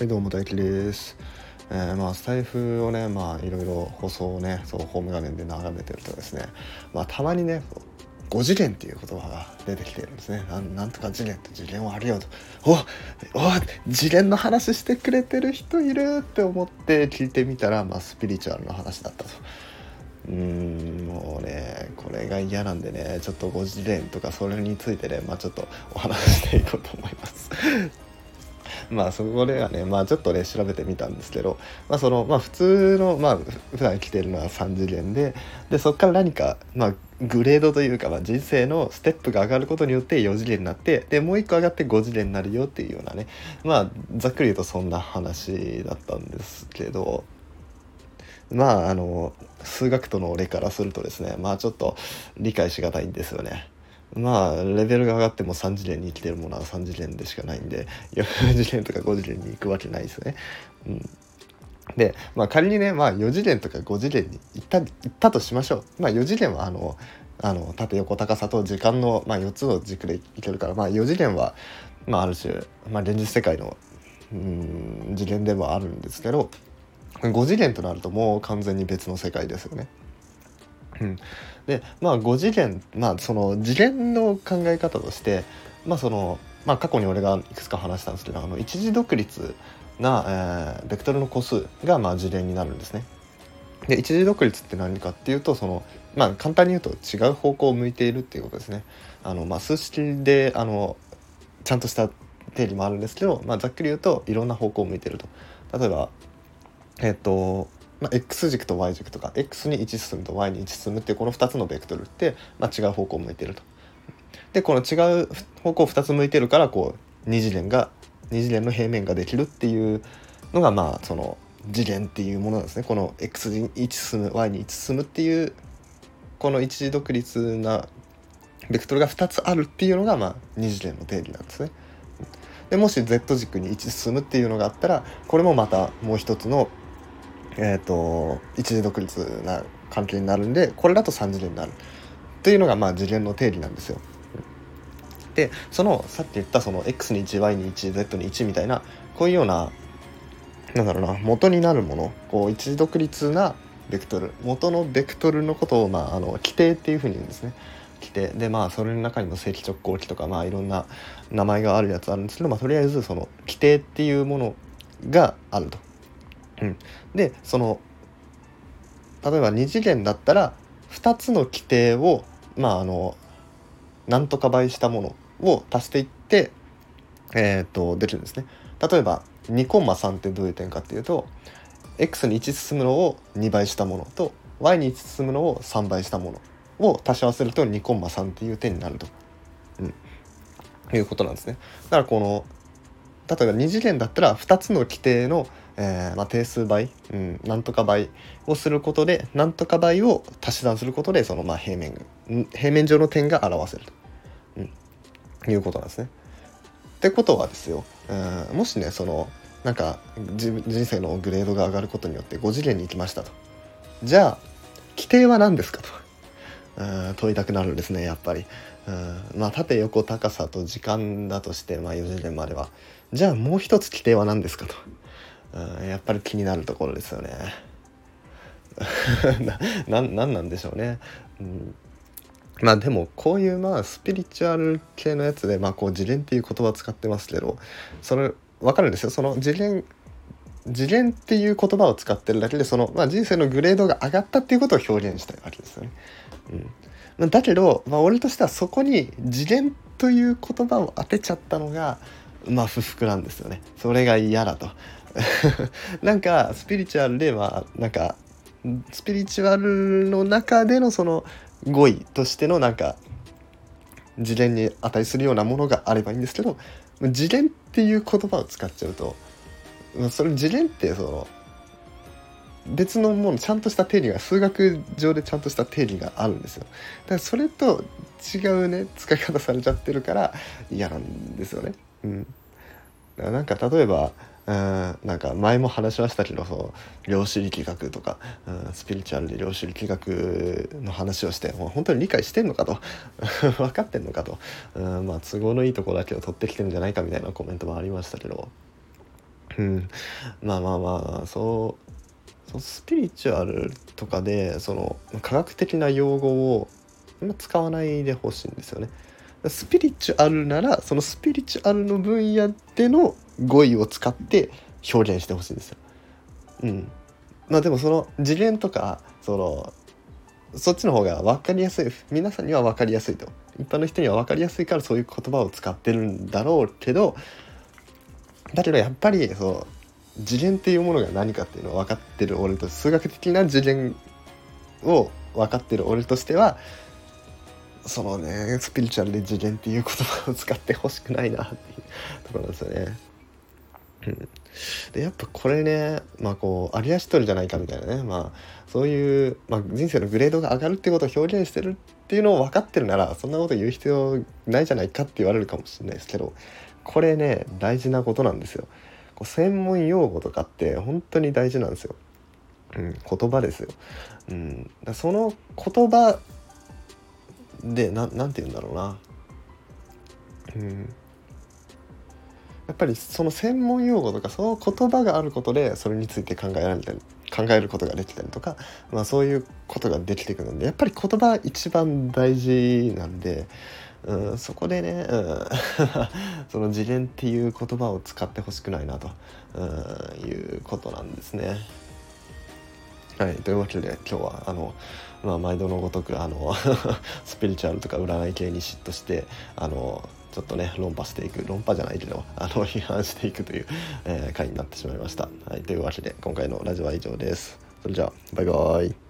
はいどうも大輝です。えーまあスタイフをねまあいろいろ放送をねそうホーム画面で眺めてるとですねまあたまにね5次元っていう言葉が出てきてるんですねなんとか次元って次元はあるよとおお次元の話してくれてる人いるって思って聞いてみたらまあスピリチュアルの話だったと。うーんもうねこれが嫌なんでねちょっと5次元とかそれについてねまあちょっとお話ししていこうと思います。まあそこではねまあちょっとね調べてみたんですけどまあそのまあ普通のまあ普段生きてるのは3次元ででそこから何かまあグレードというか、まあ、人生のステップが上がることによって4次元になってでもう一個上がって5次元になるよっていうようなねまあざっくり言うとそんな話だったんですけどまああの数学との俺からするとですねまあちょっと理解しがたいんですよね。まあレベルが上がっても3次元に生きてるものは3次元でしかないんで4次元とか5次元に行くわけないですね。うん、で、まあ、仮にね、まあ、4次元とか5次元に行った行ったとしましょう。まあ、4次元はあのあの縦横高さと時間の、まあ、4つの軸でいけるから、まあ、4次元は、まあ、ある種、まあ、現実世界のうん次元でもあるんですけど5次元となるともう完全に別の世界ですよね。でまあ5次元まあその次元の考え方としてまあそのまあ過去に俺がいくつか話したんですけどあの一時独立な、えーベクトルの個数がまあ次元になるんですね。で一時独立って何かっていうとそのまあ簡単に言うと違う方向を向いているっていうことですね。あのまあ数式であのちゃんとした定理もあるんですけど、まあ、ざっくり言うといろんな方向を向いてると。例えばえっとまあ、X 軸と Y 軸とか X に1進むと Y に1進むっていうこの2つのベクトルって、まあ、違う方向を向いてると。でこの違う方向2つ向いてるからこう2次元が2次元の平面ができるっていうのがまあその次元っていうものなんですね。この X に1進む Y に1進むっていうこの一時独立なベクトルが2つあるっていうのがまあ2次元の定義なんですね。でもし Z 軸に1進むっていうのがあったらこれもまたもう一つのえー、と一時独立な関係になるんでこれだと3次元になるというのがまあ次元の定理なんですよ。でそのさっき言ったその x に 1y に 1z に1みたいなこういうようななんだろうな元になるものこう一時独立なベクトル元のベクトルのことを、まあ、あの規定っていうふうに言うんですね。規定でまあそれの中にも正規直行機とかまあいろんな名前があるやつあるんですけど、まあ、とりあえずその規定っていうものがあると。うん、でその例えば2次元だったら2つの規定をまああのなんとか倍したものを足していってえっ、とできるんですね。例えば2コンマ3ってどういう点かっていうと x に1進むのを2倍したものと y に1進むのを3倍したものを足し合わせると2コンマ3っていう点になると、うん、いうことなんですね。だからこの例えば2次元だったら2つの規定のえーまあ、定数倍、うん、なんとか倍をすることでなんとか倍を足し算することでそのまあ平面平面上の点が表せると、うん、いうことなんですね。ってことはですよ、うん、もしねそのなんか人生のグレードが上がることによって5次元に行きましたと。じゃあ規定は何ですかと、うん、問いたくなるんですねやっぱり。うんまあ縦横高さと時間だとして、まあ、4次元まではじゃあもう一つ規定は何ですかと。うん、やっぱり気になるところですよね。ななんなんでしょうね。うん、まあでもこういうまあスピリチュアル系のやつでまあこう次元っていう言葉使ってますけどそれ分かるんですよその次元次元っていう言葉を使ってるだけでその、まあ、人生のグレードが上がったっていうことを表現したいわけですよね。うん、だけど、まあ、俺としてはそこに次元という言葉を当てちゃったのがまあ不服なんですよね。それが嫌だと。なんかスピリチュアルではなんかスピリチュアルの中でのその語彙としてのなんか次元に値するようなものがあればいいんですけど次元っていう言葉を使っちゃうとそれ次元ってその別のものちゃんとした定理が数学上でちゃんとした定理があるんですよ。だからそれと違うね使い方されちゃってるから嫌なんですよね。うん。なんか例えばうんなんか前も話しましたけどそう量子力学とか、うん、スピリチュアルで量子力学の話をしてもう本当に理解してんのかと。分かってんのかと、うん、まあ都合のいいところだけを取ってきてるんじゃないかみたいなコメントもありましたけど。うん、まあまあまあそうそスピリチュアルとかでその科学的な用語を使わないでほしいんですよね。スピリチュアルならそのスピリチュアルの分野での語彙を使って表現してほしいんですよ。うん。まあでもその次元とかそのそっちの方が分かりやすい皆さんには分かりやすいと一般の人には分かりやすいからそういう言葉を使ってるんだろうけどだけどやっぱりその次元っていうものが何かっていうのを分かってる俺と数学的な次元を分かってる俺としてはそのねスピリチュアルで次元っていう言葉を使ってほしくないなっていうところなんですよね。でやっぱこれねまあこうアリアシトルじゃないかみたいなねまあそういう、まあ、人生のグレードが上がるってことを表現してるっていうのを分かってるならそんなこと言う必要ないじゃないかって言われるかもしれないですけどこれね大事なことなんですよ。こう専門用語とかって本当に大事なんですよ。うん、言葉ですよ。うん、だその言葉でななんて言うんだろうな。うんやっぱりその専門用語とかその言葉があることでそれについて考えられたり考えることができたりとか、まあ、そういうことができてくるんでやっぱり言葉一番大事なんで、うん、そこでね、うん、その次元っていう言葉を使ってほしくないなと、うん、いうことなんですね。はい、というわけで今日はあの、まあ、毎度のごとくあの スピリチュアルとか占い系に嫉妬してあのちょっとね論破していく論破じゃないけどあの批判していくという、えー、回になってしまいました。はい、というわけで今回のラジオは以上です。それじゃあバイバイ。